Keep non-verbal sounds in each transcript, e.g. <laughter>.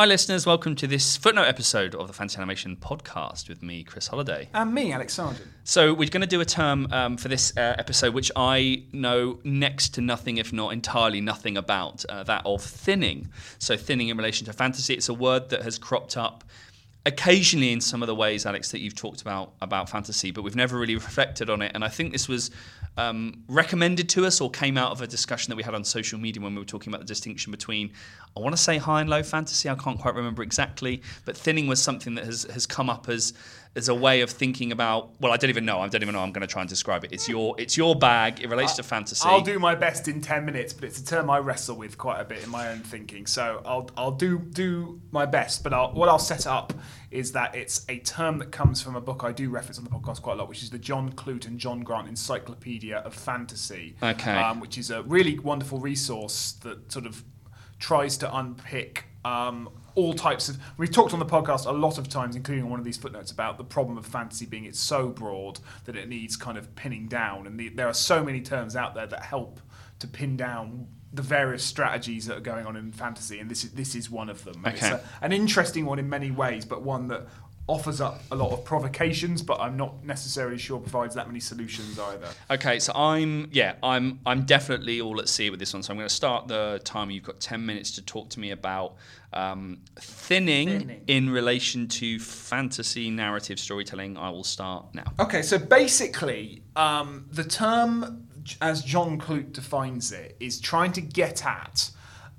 Hi, listeners. Welcome to this footnote episode of the Fantasy Animation podcast with me, Chris Holliday. And me, Alex Sergeant. So, we're going to do a term um, for this uh, episode which I know next to nothing, if not entirely nothing about, uh, that of thinning. So, thinning in relation to fantasy, it's a word that has cropped up occasionally in some of the ways, Alex, that you've talked about about fantasy, but we've never really reflected on it. And I think this was um, recommended to us or came out of a discussion that we had on social media when we were talking about the distinction between, I want to say high and low fantasy. I can't quite remember exactly, but thinning was something that has has come up as as a way of thinking about. Well, I don't even know. I don't even know. I'm going to try and describe it. It's your it's your bag. It relates to fantasy. I'll do my best in ten minutes, but it's a term I wrestle with quite a bit in my own thinking. So I'll I'll do do my best, but I'll, what I'll set up is that it's a term that comes from a book I do reference on the podcast quite a lot, which is the John Clute and John Grant Encyclopedia of Fantasy. Okay. Um, which is a really wonderful resource that sort of tries to unpick um, all types of. We've talked on the podcast a lot of times, including on one of these footnotes, about the problem of fantasy being it's so broad that it needs kind of pinning down, and the, there are so many terms out there that help to pin down the various strategies that are going on in fantasy, and this is this is one of them. It's Okay. a, an interesting one in many ways, but one that offers up a lot of provocations, but I'm not necessarily sure provides that many solutions either. Okay, so I'm yeah, I'm I'm definitely all at sea with this one. So I'm going to start the timer. You've got ten minutes to talk to me about um, thinning, Thinning. in relation to fantasy narrative storytelling. I will start now. Okay, so basically, um, the term, as John Clute defines it, is trying to get at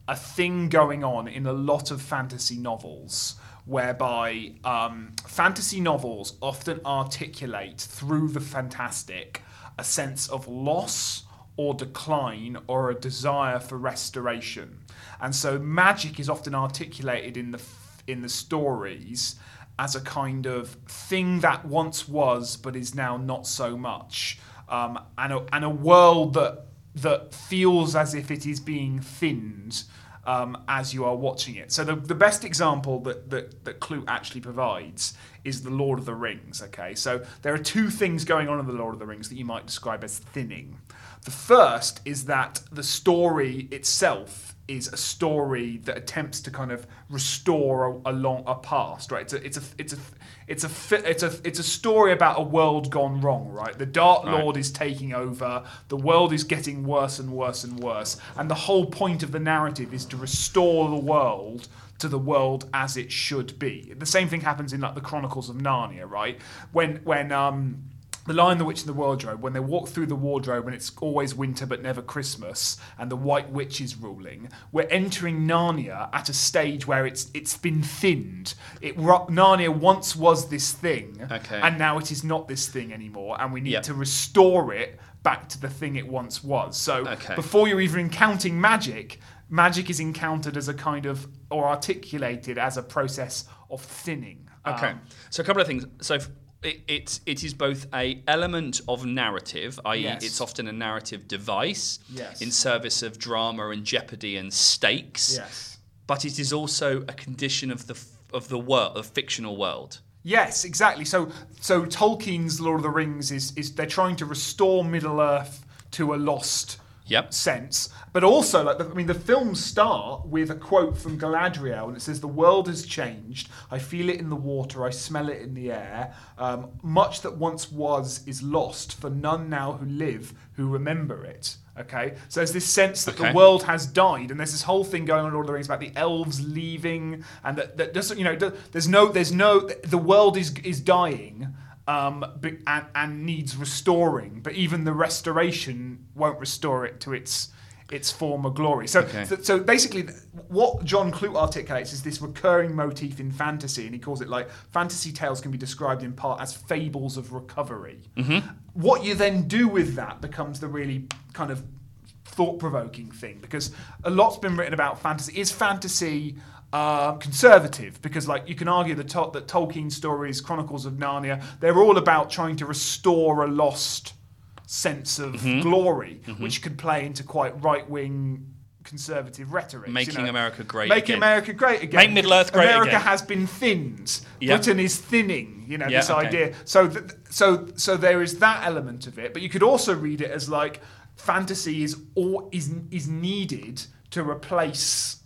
a thing going on in a lot of fantasy novels, whereby um, fantasy novels often articulate through the fantastic a sense of loss or decline or a desire for restoration. And so magic is often articulated in the in the stories as a kind of thing that once was but is now not so much, um, and a, and a world that that feels as if it is being thinned um, as you are watching it. So the, the best example that, that that Clute actually provides is the Lord of the Rings. Okay, so there are two things going on in the Lord of the Rings that you might describe as thinning. The first is that the story itself is a story that attempts to kind of restore a, a long a past, right? It's a it's a it's a it's a it's a it's a story about a world gone wrong, right? The Dark Right. Lord is taking over. The world is getting worse and worse and worse, and the whole point of the narrative is to restore the world to the world as it should be. The same thing happens in like the Chronicles of Narnia, right? When when um the Lion, the Witch, and the Wardrobe, when they walk through the wardrobe and it's always winter but never Christmas, and the White Witch is ruling, we're entering Narnia at a stage where it's it's been thinned. It Narnia once was this thing, Okay. and now it is not this thing anymore, and we need Yep. to restore it back to the thing it once was. So Okay. before you're even encountering magic, magic is encountered as a kind of or articulated as a process of thinning. Okay, Um, so a couple of things. So it, it it is both a element of narrative, i.e., Yes. it's often a narrative device Yes. in service of drama and jeopardy and stakes. yes. But it is also a condition of the of the world, of fictional world. Yes, exactly. So so Tolkien's Lord of the Rings is is they're trying to restore Middle Earth to a lost Yep. sense, but also like the, I mean the films start with a quote from Galadriel, and it says, "The world has changed. I feel it in the water. I smell it in the air. Um, much that once was is lost, for none now who live who remember it." Okay, so there's this sense that Okay. the world has died, and there's this whole thing going on in Lord of the Rings about the elves leaving, and that, that doesn't, you know, there's no, there's no, the world is is dying, um, but, and, and needs restoring, but even the restoration won't restore it to its its former glory. So, Okay. so, so basically, what John Clute articulates is this recurring motif in fantasy, and he calls it like fantasy tales can be described in part as fables of recovery. What you then do with that becomes the really kind of thought provoking thing because a lot's been written about fantasy. Is fantasy uh, conservative? Because like you can argue that, Tol- that Tolkien stories, Chronicles of Narnia, they're all about trying to restore a lost sense of glory, which could play into quite right wing. Conservative rhetoric, you Making know. America great making again. America great again. Make Middle-earth great America again. has been thinned. Yeah. Britain is thinning. You know Yeah, this okay. idea. So, th- so, so there is that element of it, but you could also read it as like fantasy is all is is needed to replace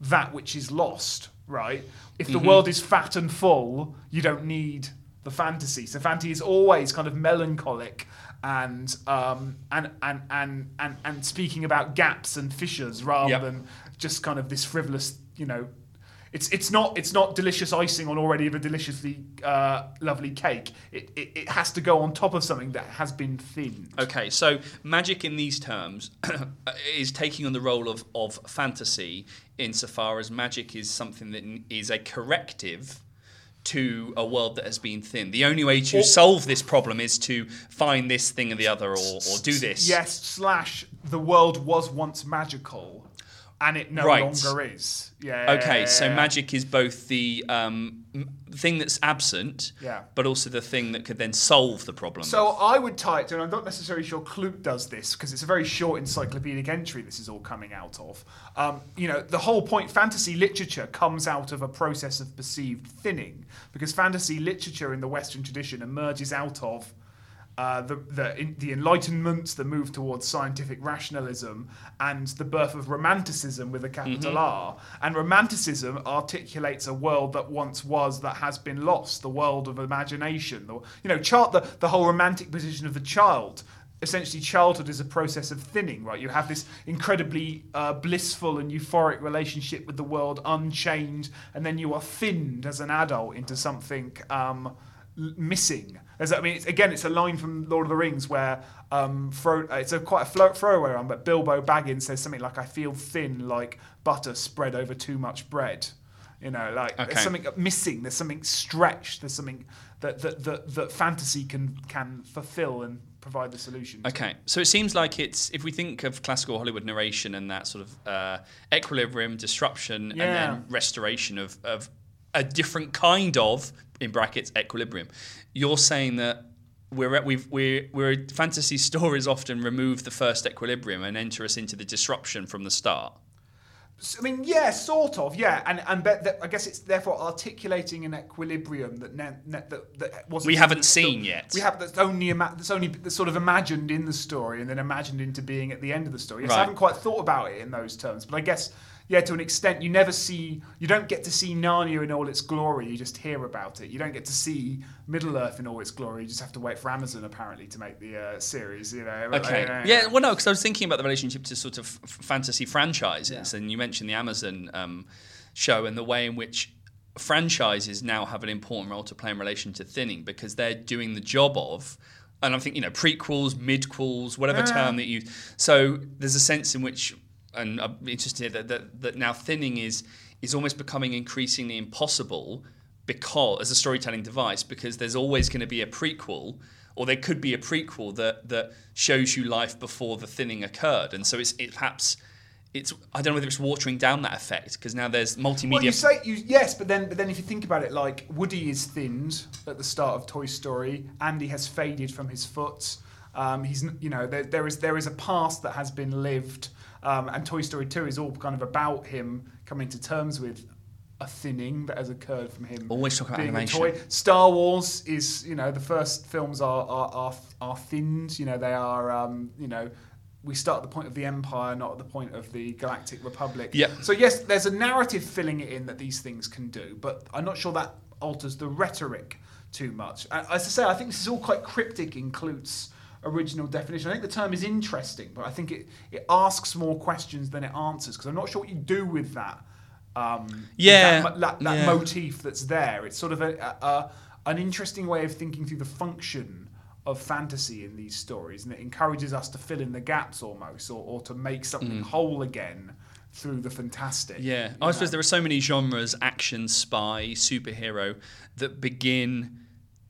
that which is lost. right? If the world is fat and full, you don't need the fantasy. So fantasy is always kind of melancholic and um, and, and and and and speaking about gaps and fissures rather Yep. than just kind of this frivolous, you know. It's, it's not it's not delicious icing on already of a deliciously uh, lovely cake. It, it, it has to go on top of something that has been thinned. Okay, so magic in these terms <coughs> is taking on the role of, of fantasy insofar as magic is something that is a corrective to a world that has been thinned. The only way to Or- solve this problem is to find this thing or the other or, or do this. Yes, slash the world was once magical, and it no Right. longer is. Yeah. Okay, so magic is both the um, thing that's absent, Yeah. but also the thing that could then solve the problem. So I would tie it to, and I'm not necessarily sure Clute does this because it's a very short encyclopedic entry. This is all coming out of. Um, you know, the whole point. Fantasy literature comes out of a process of perceived thinning because fantasy literature in the Western tradition emerges out of. Uh, the the, the Enlightenment, the move towards scientific rationalism, and the birth of Romanticism with a capital R. And Romanticism articulates a world that once was that has been lost, the world of imagination. The, you know, chart the, the whole romantic position of the child. Essentially, childhood is a process of thinning, right? You have this incredibly uh, blissful and euphoric relationship with the world, unchained, and then you are thinned as an adult into something. Um, missing. As I mean, it's, again, it's a line from Lord of the Rings where um, Fro- uh, it's a quite a flow- throwaway one, but Bilbo Baggins says something like, "I feel thin like butter spread over too much bread." You know, like Okay. there's something missing. There's something stretched. There's something that that, that that fantasy can can fulfill and provide the solution. to. Okay, so it seems like it's if we think of classical Hollywood narration and that sort of uh, equilibrium, disruption, and then restoration of, of a different kind of in brackets equilibrium. You're saying that we're at, we've we're, we're fantasy stories often remove the first equilibrium and enter us into the disruption from the start. I mean, yeah, sort of, yeah, and and that, I guess it's therefore articulating an equilibrium that ne- ne- that, that wasn't We haven't seen yet. We have that's only ima- that's only that's sort of imagined in the story and then imagined into being at the end of the story. Yes, I haven't quite thought about it in those terms, but I guess yeah, to an extent, you never see, you don't get to see Narnia in all its glory. You just hear about it. You don't get to see Middle Earth in all its glory. You just have to wait for Amazon apparently to make the uh, series. You know. Okay. Yeah. Well, no, because I was thinking about the relationship to sort of f- fantasy franchises, Yeah. and you mentioned the Amazon um, show and the way in which franchises now have an important role to play in relation to thinning because they're doing the job of. And I think you know prequels, midquels, whatever Yeah. term that you. So there's a sense in which, and I'm interested that, that that now thinning is is almost becoming increasingly impossible because as a storytelling device because there's always going to be a prequel or there could be a prequel that that shows you life before the thinning occurred and so it's it perhaps it's I don't know whether it's watering down that effect because now there's multimedia Well, you say you yes, but then but then if you think about it, like Woody is thinned at the start of Toy Story. Andy has faded from his foot. Um, he's you know there, there is there is a past that has been lived, um, and Toy Story Two is all kind of about him coming to terms with a thinning that has occurred from him. Always talk about animation. toy. Star Wars is you know the first films are are are, are thinned. You know they are um, you know. We start at the point of the Empire, not at the point of the Galactic Republic. Yeah. So yes, there's a narrative filling it in that these things can do, but I'm not sure that alters the rhetoric too much. As I say, I think this is all quite cryptic in Clute's original definition. I think the term is interesting, but I think it, it asks more questions than it answers because I'm not sure what you do with that. Um, with Yeah, that, that, that yeah. motif that's there. It's sort of a, a, an interesting way of thinking through the function of fantasy in these stories, and it encourages us to fill in the gaps almost, or, or to make something whole again through the fantastic. Mm. Yeah, I suppose there are so many genres: action, spy, superhero, that begin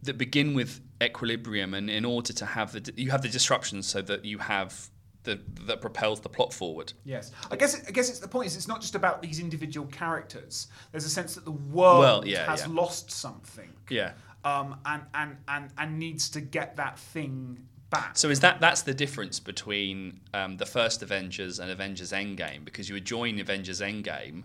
that begin with equilibrium, and in order to have the you have the disruptions, so that you have the that propels the plot forward. Yes, I guess. It, I guess it's the point is it's not just about these individual characters. There's a sense that the world Well, yeah, has yeah. lost something, Yeah. um, and, and and and needs to get that thing back. So is that that's the difference between um, the first Avengers and Avengers Endgame? Because you would join Avengers Endgame,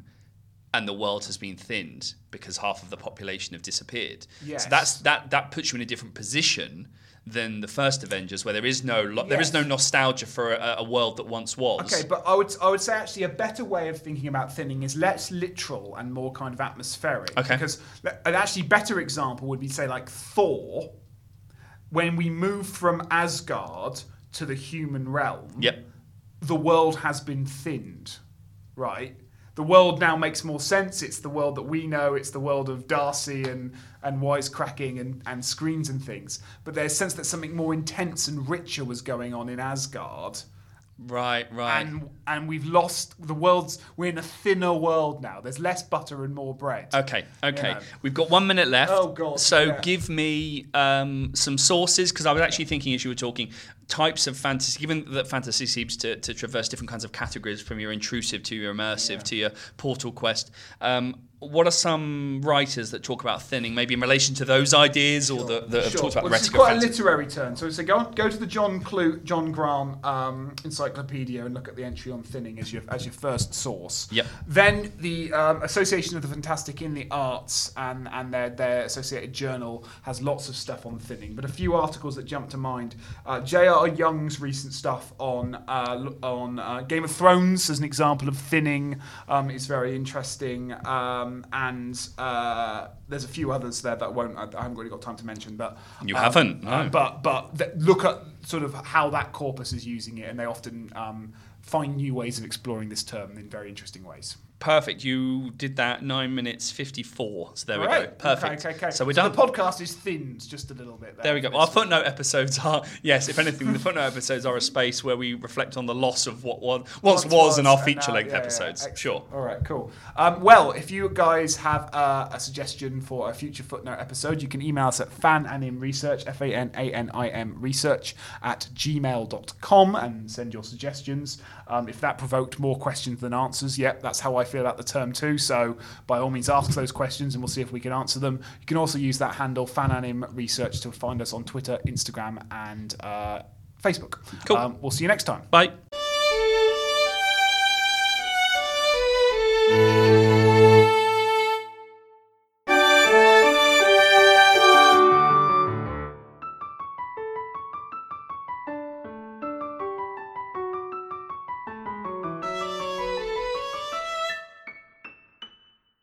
and the world has been thinned because half of the population have disappeared. Yes. So that's that that puts you in a different position than the first Avengers, where there is no lo- there is no nostalgia for a, a world that once was. Okay, but I would I would say actually a better way of thinking about thinning is less literal and more kind of atmospheric. Okay. Because an actually better example would be say like Thor, when we move from Asgard to the human realm. Yep. The world has been thinned, right? The world now makes more sense. It's the world that we know. It's the world of Darcy and and wisecracking and, and screens and things. But there's a sense that something more intense and richer was going on in Asgard Right, right. and and we've lost the world's we're in a thinner world now there's less butter and more bread Okay, okay. know. We've got one minute left. Oh, God, So yeah. give me um, some sources because I was actually thinking as you were talking types of fantasy. Given that fantasy seems to, to traverse different kinds of categories from your intrusive to your immersive to your portal quest. Um, what are some writers that talk about thinning, maybe in relation to those ideas, or that, that have Sure. talked about Well, the this is rhetoric of quite a literary term. So, so go go to the John Clute, John Grant um, Encyclopedia and look at the entry on thinning as your as your first source. Yep. Then the um, Association of the Fantastic in the Arts and and their their associated journal has lots of stuff on thinning. But a few articles that jump to mind: uh, J.R. Young's recent stuff on uh, on uh, Game of Thrones as an example of thinning um, is very interesting. Um, and uh, there's a few others there that I won't. I, I haven't really got time to mention, but You um, haven't, no. uh, but but th- look at sort of how that corpus is using it, and they often um, find new ways of exploring this term in very interesting ways. Perfect. You did that nine minutes fifty four. So there we go. Perfect. Okay, okay, okay. So we're done. The podcast is thinned just a little bit. There, There we go. Our footnote episodes are yes. If anything, the footnote episodes are a space where we reflect on the loss of what was once was, and our feature length yeah, yeah, episodes. excellent. sure. All right, cool. Um, well, if you guys have uh, a suggestion for a future footnote episode, you can email us at fananimresearch, F A N A N I M research at gmail.com and send your suggestions. Um, if that provoked more questions than answers, yep, that's how I feel about the term too. So by all means, ask those questions and we'll see if we can answer them. You can also use that handle, fananim research, to find us on Twitter, Instagram, and uh, Facebook. Cool. Um, we'll see you next time. Bye.